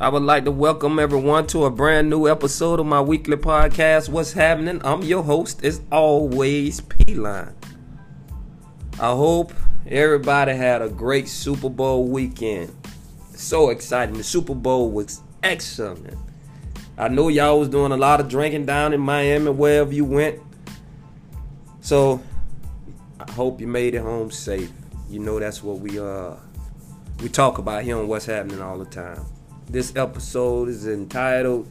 I would like to welcome everyone to a brand new episode of my weekly podcast, What's Happening? I'm your host, as always, P Line. I hope everybody had a great Super Bowl weekend. So exciting. The Super Bowl was excellent. I know y'all was doing a lot of drinking down in Miami, wherever you went. So I hope you made it home safe. You know that's what we uh we talk about here on what's happening all the time. This episode is entitled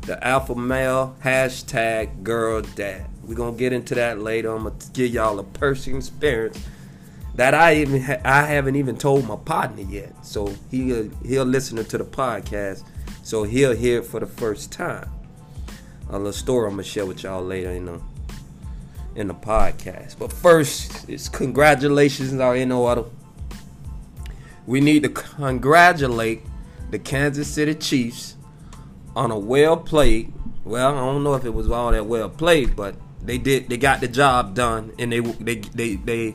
The Alpha Male Hashtag Girl Dad. We're gonna get into that later. I'm gonna give y'all a personal experience that I even ha- I haven't even told my partner yet. So he he'll listen to the podcast, so he'll hear it for the first time. A little story I'm gonna share with y'all later, you know, in the podcast. But first, it's congratulations are in order. We need to congratulate the Kansas City Chiefs on a well played. Well, I don't know if it was all that well played, but they did. They got the job done, and they they they they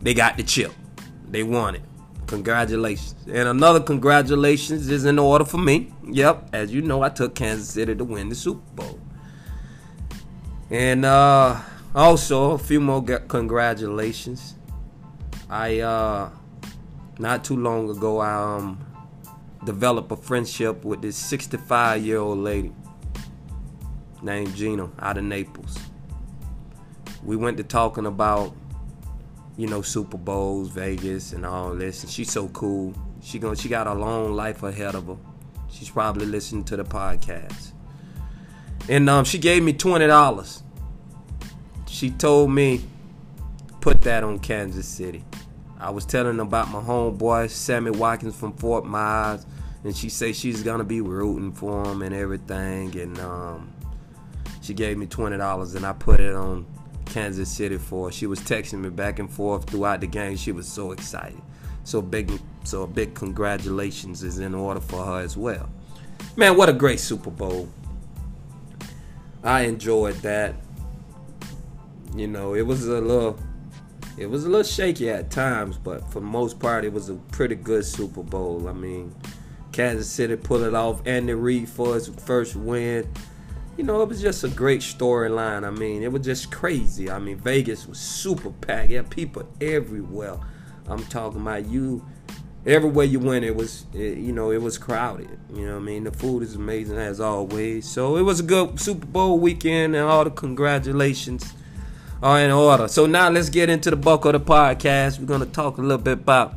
they got the chip. They won it. Congratulations. And another congratulations is in order for me. Yep, as you know, I took Kansas City to win the Super Bowl. And uh also a few more congratulations. I uh not too long ago I um developed a friendship with this 65 year old lady named Gina out of Naples. We went to talking about, you know, Super Bowls, Vegas, and all this. And she's so cool. She going she got a long life ahead of her. She's probably listening to the podcast. And um, she gave me twenty dollars. She told me put that on Kansas City. I was telling about my homeboy Sammy Watkins from Fort Myers, and she said she's gonna be rooting for him and everything. And um, she gave me twenty dollars, and I put it on Kansas City for. Her. She was texting me back and forth throughout the game. She was so excited. So big, so a big congratulations is in order for her as well. Man, what a great Super Bowl! I enjoyed that. You know, it was a little it was a little shaky at times, but for most part, it was a pretty good Super Bowl. I mean, Kansas City pulled it off. Andy Reid for his first win. You know, it was just a great storyline. I mean, it was just crazy. I mean, Vegas was super packed. Yeah, people everywhere. I'm talking about you. Everywhere you went, it was, it, you know, it was crowded. You know I mean? The food is amazing as always. So it was a good Super Bowl weekend, and all the congratulations are in order. So now let's get into the bulk of the podcast. We're gonna talk a little bit about,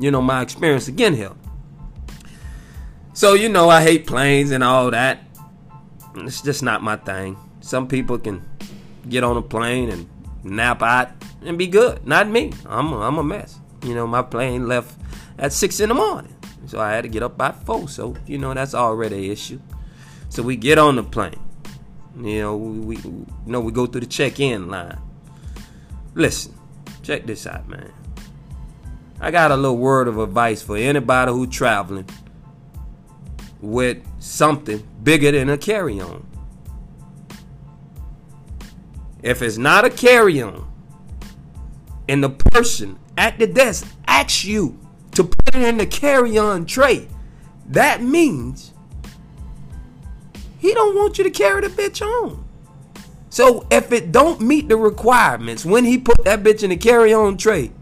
you know, my experience again here. So you know, I hate planes and all that. It's just not my thing. Some people can get on a plane and nap out and be good. Not me. I'm a, I'm a mess. You know, my plane left at six in the morning, so I had to get up by four. So you know, that's already an issue. So we get on the plane. You know, we, we you know we go through the check-in line. Listen, check this out, man. I got a little word of advice for anybody who traveling with something bigger than a carry-on. If it's not a carry-on, and the person at the desk asks you to put it in the carry-on tray, that means he don't want you to carry the bitch on. So if it don't meet the requirements when he put that bitch in the carry-on tray,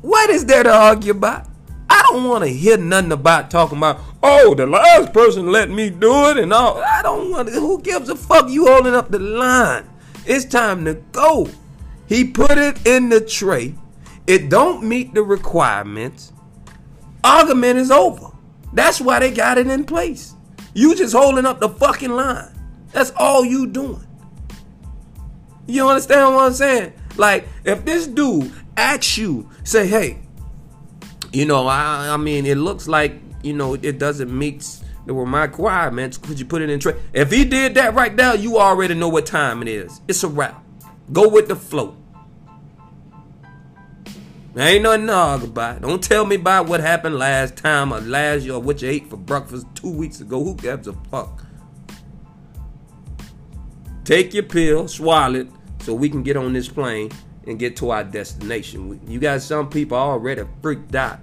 what is there to argue about? I don't want to hear nothing about talking about, oh, the last person let me do it and all. I don't want to. Who gives a fuck? You holding up the line. It's time to go. He put it in the tray. It don't meet the requirements. Argument is over. That's why they got it in place. You just holding up the fucking line. That's all you doing. You understand what I'm saying? Like, if this dude asks you, say, hey, you know, I, I mean, it looks like, you know, it doesn't meet the requirements. Could you put it in tray? If he did that right now, you already know what time it is. It's a wrap. Go with the flow. There ain't nothing to argue about. Don't tell me about what happened last time or last year or what you ate for breakfast two weeks ago. Who gives a fuck? Take your pill, swallow it, so we can get on this plane and get to our destination. You got some people already freaked out.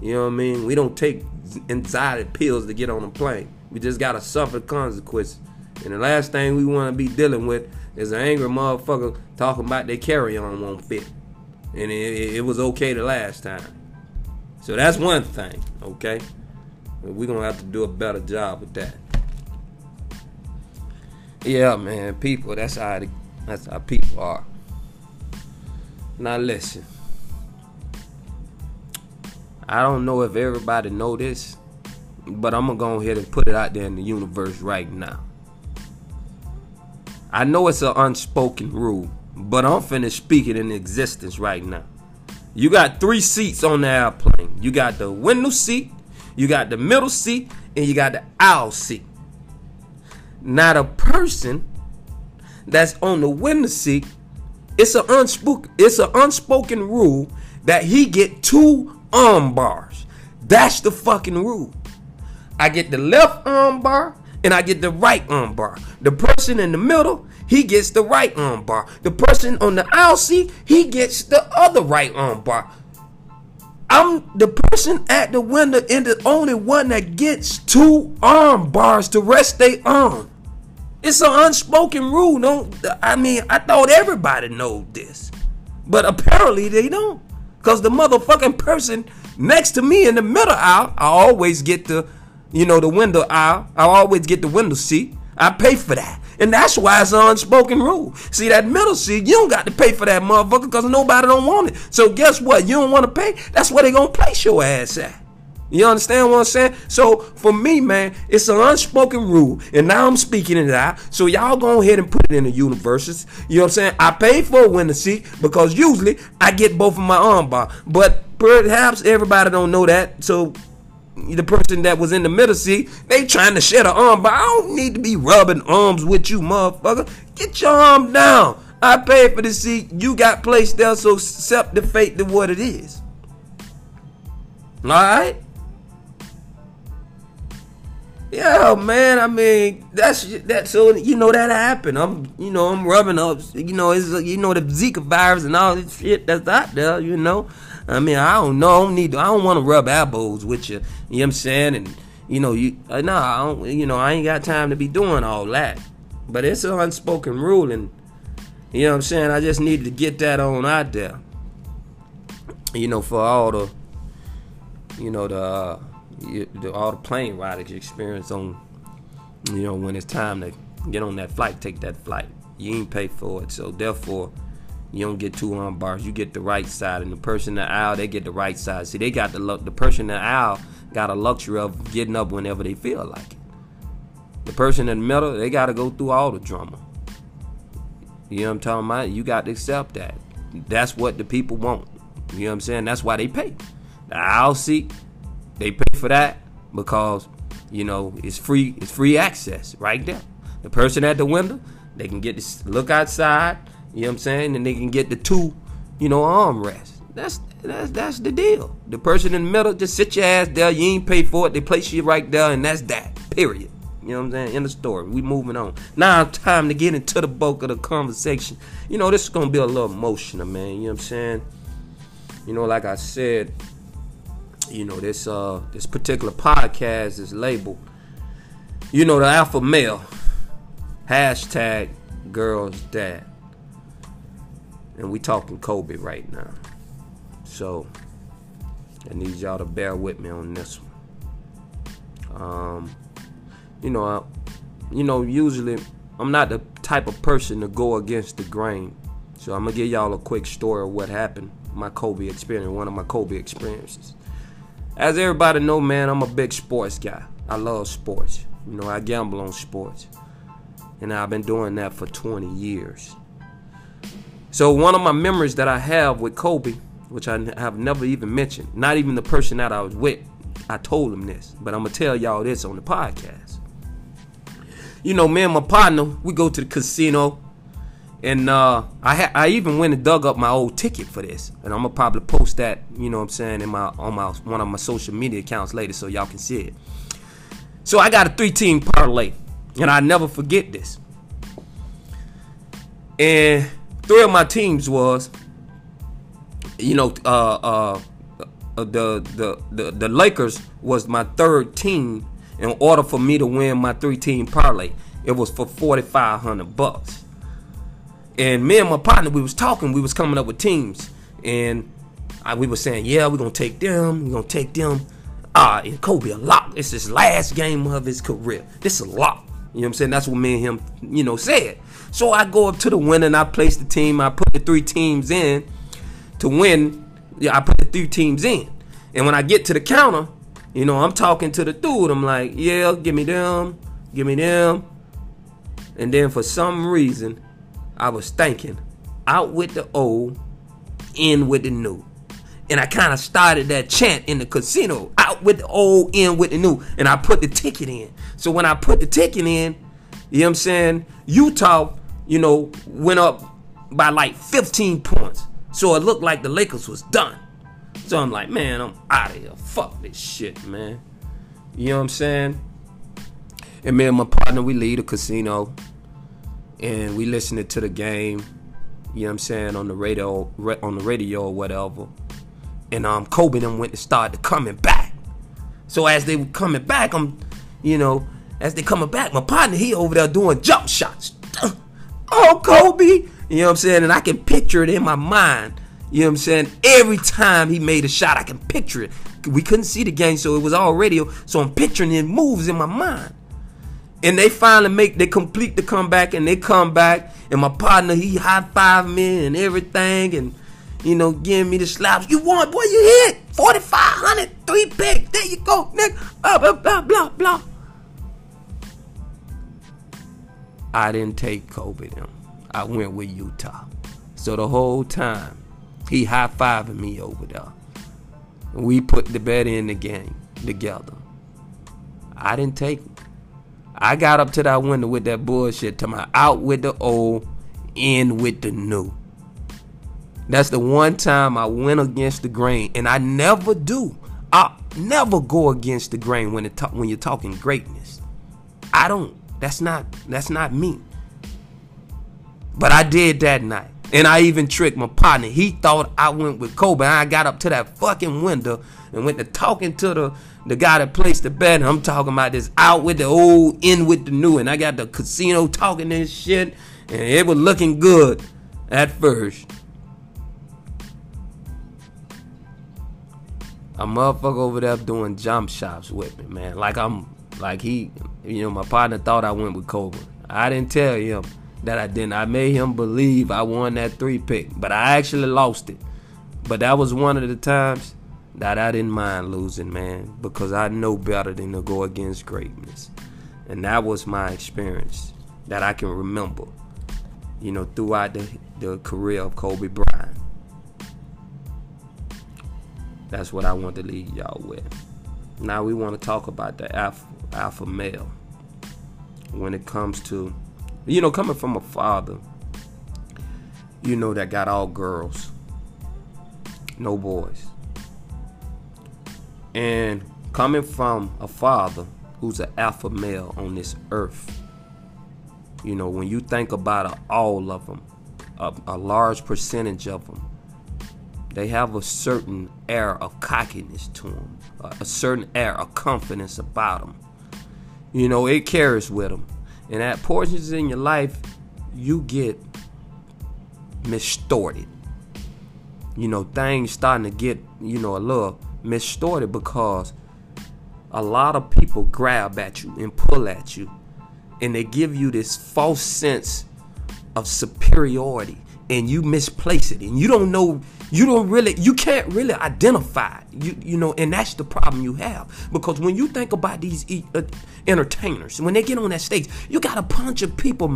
You know what I mean? We don't take anxiety pills to get on a plane. We just gotta suffer consequences. And the last thing we want to be dealing with is an angry motherfucker talking about their carry-on won't fit, and it, it was okay the last time. So that's one thing, okay? We're gonna have to do a better job with that. Yeah, man, people. That's how that's how people are. Now listen. I don't know if everybody know this, but I'm gonna go ahead and put it out there in the universe right now. I know it's an unspoken rule, but I'm finna speak it in existence right now. You got three seats on the airplane. You got the window seat, you got the middle seat, and you got the aisle seat. Not a person that's on the window seat, it's an unspoken it's an unspoken rule that he get two arm bars. That's the fucking rule. I get the left arm bar and I get the right arm bar. The person in the middle, he gets the right arm bar. The person on the aisle seat, he gets the other right arm bar. I'm the person at the window and the only one that gets two arm bars to rest their arm. It's an unspoken rule. Don't I mean I thought everybody know this. But apparently they don't. Cause the motherfucking person next to me in the middle aisle, I always get the, you know, the window aisle. I always get the window seat. I pay for that. And that's why it's an unspoken rule. See, that middle seat, you don't got to pay for that motherfucker because nobody don't want it. So guess what? You don't want to pay? That's where they going to place your ass at. You understand what I'm saying? So for me, man, it's an unspoken rule, and now I'm speaking it out. So y'all go ahead and put it in the universes. You know what I'm saying? I pay for a window seat because usually I get both of my armbar, but perhaps everybody don't know that. So the person that was in the middle seat, they trying to share the arm, but I don't need to be rubbing arms with you, motherfucker. Get your arm down. I paid for the seat. You got placed there, so accept the fate to what it is. All right. Yeah, man. I mean, that's that. So you know that happened. I'm, you know, I'm rubbing up. You know, it's you know the Zika virus and all this shit that's out there. You know, I mean, I don't know. I don't need. To, I don't want to rub elbows with you. You know what I'm saying? And you know, you uh, nah. I don't. You know, I ain't got time to be doing all that. But it's an unspoken rule, and you know what I'm saying. I just needed to get that on out there. You know, for all the, you know the. Uh, you, the, all the plane riders experience on, you know, when it's time to get on that flight, take that flight. You ain't pay for it, so therefore, you don't get two arm bars. You get the right side, and the person in the aisle they get the right side. See, they got the luck. the person in the aisle got a luxury of getting up whenever they feel like it. The person in the middle, they got to go through all the drama. You know what I'm talking about? You got to accept that. That's what the people want. You know what I'm saying? That's why they pay. The aisle seat, they pay for that because you know it's free. It's free access right there. The person at the window, they can get to look outside. You know what I'm saying, and they can get the two, you know, armrests. That's that's that's the deal. The person in the middle, just sit your ass there. You ain't pay for it. They place you right there, and that's that. Period. You know what I'm saying? In the story. We moving on. Now time to get into the bulk of the conversation. You know, this is gonna be a little emotional, man. You know what I'm saying? You know, like I said, you know this uh this particular podcast is labeled you know the alpha male hashtag girl's dad. And we talking Kobe right now. So I need y'all to bear with me on this one. Um, you know, I, you know, usually I'm not the type of person to go against the grain. So I'm gonna give y'all a quick story of what happened, my Kobe experience, one of my Kobe experiences. As everybody know, man, I'm a big sports guy. I love sports. You know, I gamble on sports. And I've been doing that for 20 years. So one of my memories that I have with Kobe, which I have never even mentioned, not even the person that I was with, I told him this, but I'm gonna tell y'all this on the podcast. You know, me and my partner, we go to the casino, and uh, I ha- I even went and dug up my old ticket for this, and I'm gonna probably post that, you know, what I'm saying, in my on my one of my social media accounts later, so y'all can see it. So I got a three team parlay, and I never forget this. And three of my teams was, you know, uh, uh, uh, the, the the the Lakers was my third team. In order for me to win my three team parlay, it was for forty five hundred bucks. And me and my partner, we was talking, we was coming up with teams, and I, we were saying, yeah, we're gonna take them, we're gonna take them. Ah, and Kobe a lock. It's his last game of his career. This is a lock. You know what I'm saying? That's what me and him, you know, said. So I go up to the winner and I place the team. I put the three teams in to win. Yeah, I put the three teams in. And when I get to the counter, you know, I'm talking to the dude. I'm like, yeah, give me them, give me them. And then for some reason, I was thinking, out with the old, in with the new. And I kind of started that chant in the casino, out with the old, in with the new. And I put the ticket in. So when I put the ticket in, you know what I'm saying? Utah you know, went up by like 15 points. So it looked like the Lakers was done. So I'm like, man, I'm out of here. Fuck this shit, man. You know what I'm saying? And me and my partner, we leave the casino and we listening to the game. You know what I'm saying on the radio, on the radio or whatever. And um, Kobe them went and started coming back. So as they were coming back, I'm, you know, as they coming back, my partner he over there doing jump shots oh, Kobe. You know what I'm saying? And I can picture it in my mind. You know what I'm saying? Every time he made a shot, I can picture it. We couldn't see the game, so it was all radio. So I'm picturing his moves in my mind. And they finally make, they complete the comeback, and they come back. And my partner, he high five me and everything, and you know, giving me the slaps. You won, boy, you hit 4,500, three picks. There you go, nigga. Blah, blah, blah, blah, blah. I didn't take Kobe them. I went with Utah. So the whole time, he high fiving me over there. We put the bet in the game together. I didn't take. I got up to that window with that bullshit to my out with the old, in with the new. That's the one time I went against the grain, and I never do. I never go against the grain when it ta- when you're talking greatness. I don't. That's not that's not me. But I did that night. And I even tricked my partner. He thought I went with Kobe. I got up to that fucking window and went to talking to the, the guy that placed the bet. I'm talking about this out with the old, in with the new. And I got the casino talking this shit. And it was looking good at first. A motherfucker over there doing jump shots with me, man. Like I'm like he, you know, my partner thought I went with Kobe. I didn't tell him that I didn't. I made him believe I won that three pick, but I actually lost it. But that was one of the times that I didn't mind losing, man, because I know better than to go against greatness. And that was my experience that I can remember, you know, throughout the, the career of Kobe Bryant. That's what I want to leave y'all with. Now we want to talk about the alpha, alpha male when it comes to, you know, coming from a father, you know, that got all girls, no boys. And coming from a father who's an alpha male on this earth, you know, when you think about all of them, a, a large percentage of them, they have a certain air of cockiness to them, a certain air of confidence about them. You know, it carries with them. And at portions in your life, you get mistorted. You know, things starting to get, you know, a little mistorted because a lot of people grab at you and pull at you. And they give you this false sense of superiority. And you misplace it. And you don't know you don't really you can't really identify you you know and that's the problem you have. Because when you think about these uh, entertainers when they get on that stage you got a bunch of people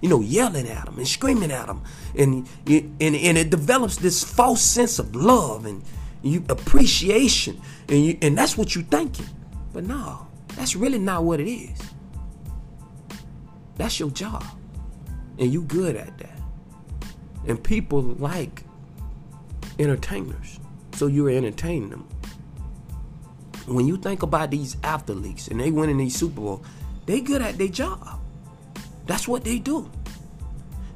you know yelling at them and screaming at them and and and it develops this false sense of love and you appreciation and you, and that's what you thinking but no that's really not what it is that's your job and you good at that and people like entertainers. So you're entertaining them. When you think about these athletes and they winning these Super Bowl, they good at their job. That's what they do.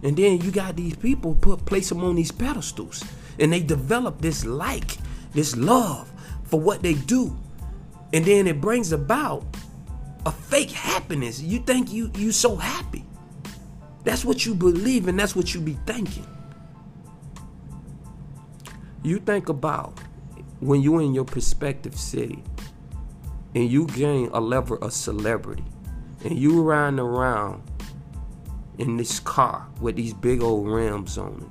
And then you got these people put place them on these pedestals, and they develop this like, this love for what they do, and then it brings about a fake happiness. You think you you so happy. That's what you believe, and that's what you be thinking you think about when you in your prospective city and you gain a level of celebrity and you riding around in this car with these big old rims on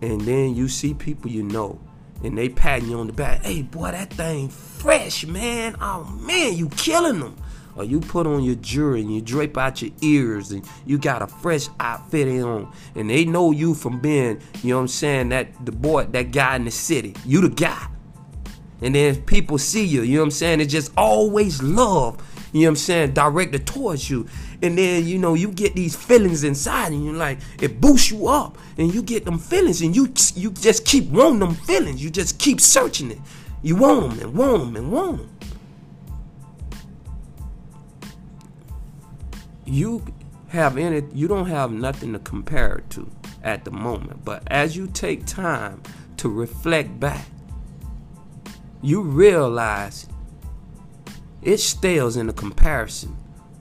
it and then you see people you know and they patting you on the back hey boy that thing fresh man oh man you killing them or you put on your jewelry and you drape out your ears and you got a fresh outfit on and they know you from being, you know what I'm saying, that the boy, that guy in the city. You the guy. And then people see you, you know what I'm saying? It's just always love, you know what I'm saying, directed towards you. And then, you know, you get these feelings inside and you like, it boosts you up and you get them feelings and you you just keep wanting them feelings. You just keep searching it. You want them and want them and want them. you have any you don't have nothing to compare it to at the moment but as you take time to reflect back you realize it stales in the comparison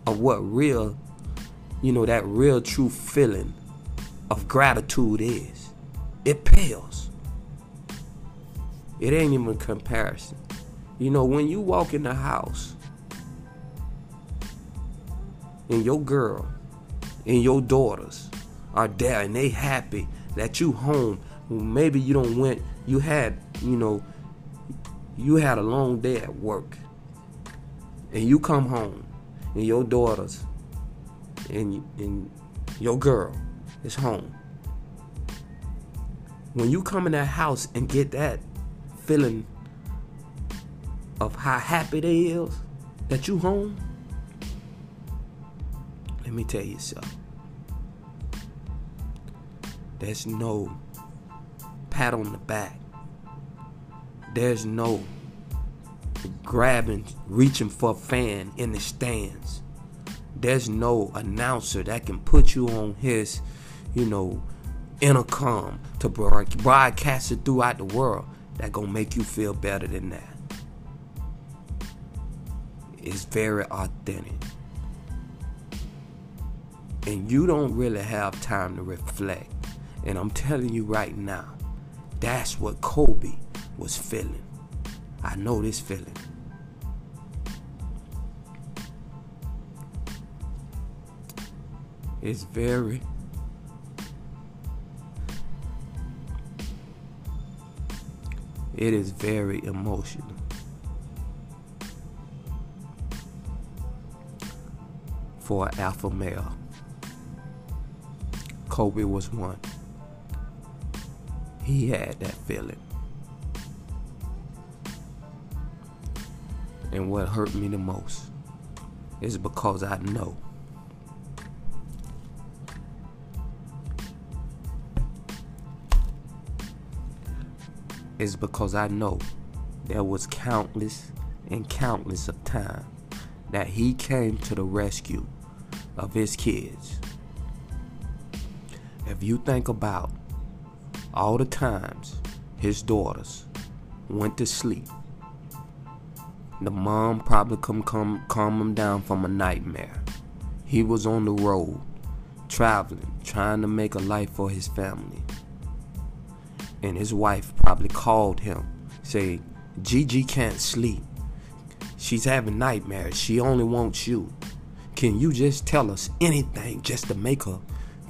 of what real you know that real true feeling of gratitude is. It pales. It ain't even a comparison. You know when you walk in the house and your girl and your daughters are there and they happy that you home maybe you don't went you had you know you had a long day at work and you come home and your daughters and, and your girl is home when you come in that house and get that feeling of how happy they is that you home let me tell you something. There's no pat on the back. There's no grabbing, reaching for a fan in the stands. There's no announcer that can put you on his, you know, intercom to broadcast it throughout the world that gonna make you feel better than that. It's very authentic and you don't really have time to reflect. And I'm telling you right now, that's what Kobe was feeling. I know this feeling. It's very It is very emotional. For an alpha male. Kobe was one. He had that feeling. And what hurt me the most is because I know. Is because I know there was countless and countless of time that he came to the rescue of his kids if you think about all the times his daughters went to sleep, the mom probably come come calm him down from a nightmare. He was on the road, traveling, trying to make a life for his family. And his wife probably called him, say, Gigi can't sleep. She's having nightmares. She only wants you. Can you just tell us anything just to make her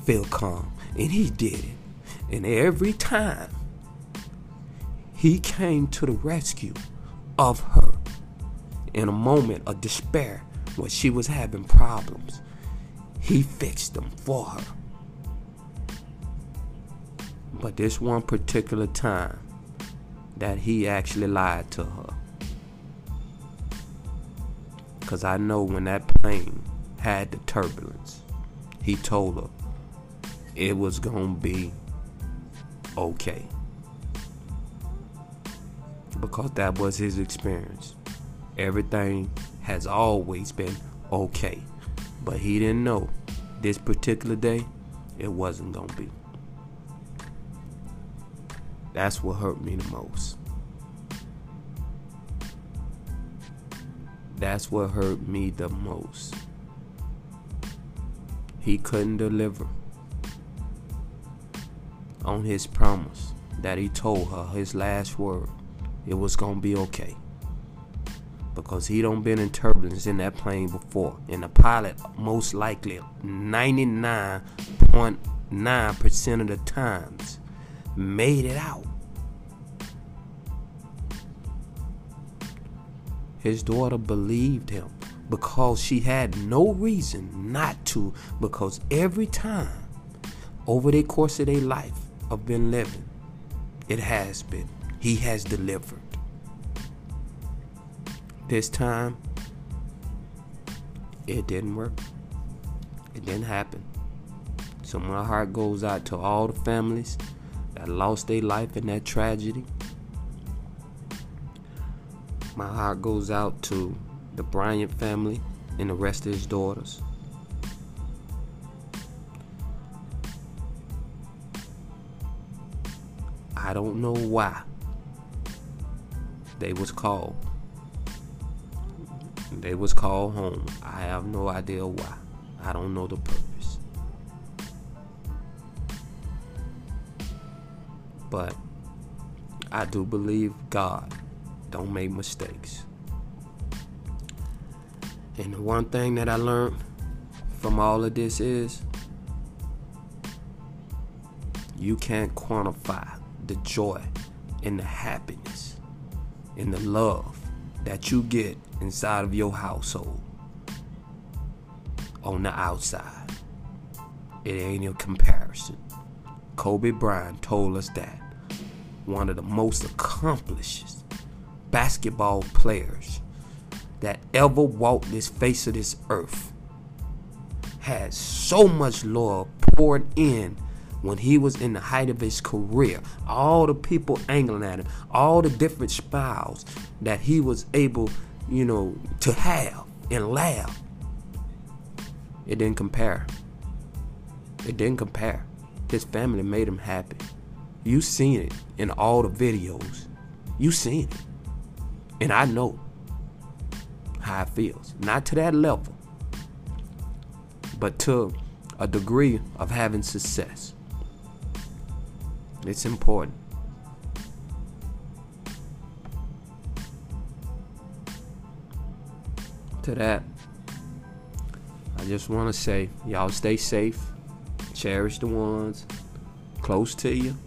feel calm? And he did it. And every time he came to the rescue of her in a moment of despair when she was having problems, he fixed them for her. But this one particular time that he actually lied to her. Because I know when that plane had the turbulence, he told her it was going to be okay. Because that was his experience. Everything has always been okay. But he didn't know this particular day it wasn't going to be. That's what hurt me the most. That's what hurt me the most. He couldn't deliver on his promise that he told her his last word. It was gonna be okay. Because he don't been in turbulence in that plane before. And the pilot most likely 99.9% of the times made it out. His daughter believed him because she had no reason not to, because every time over the course of their life of been living, it has been. He has delivered. This time, it didn't work. It didn't happen. So my heart goes out to all the families that lost their life in that tragedy. My heart goes out to the Bryant family and the rest of his daughters. I don't know why they was called. They was called home. I have no idea why. I don't know the purpose. But I do believe God don't make mistakes. And the one thing that I learned from all of this is you can't quantify the joy and the happiness and the love that you get inside of your household on the outside. It ain't a comparison. Kobe Bryant told us that one of the most accomplished basketball players that ever walked this face of this earth had so much love poured in when he was in the height of his career. All the people angling at him, all the different smiles that he was able, you know, to have and laugh. It didn't compare. It didn't compare. His family made him happy. You seen it in all the videos. You seen it. And I know how it feels. Not to that level, but to a degree of having success. It's important. To that, I just want to say, y'all stay safe, cherish the ones close to you.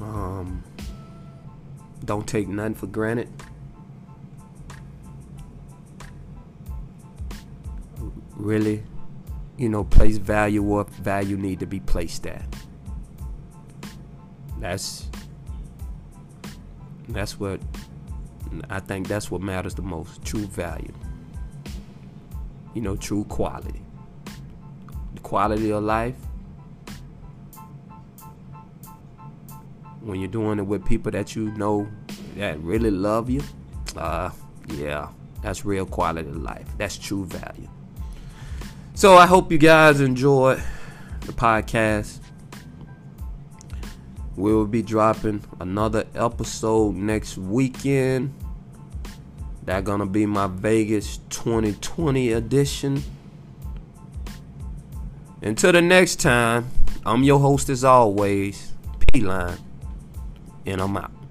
Um, don't take nothing for granted. Really, you know, place value where value need to be placed at. That's that's what I think that's what matters the most. True value. You know, true quality. The quality of life when you're doing it with people that you know that really love you, uh, yeah, that's real quality of life. That's true value. So I hope you guys enjoyed the podcast. We will be dropping another episode next weekend. That gonna be my Vegas 2020 edition. Until the next time, I'm your host as always, P Line, and I'm out.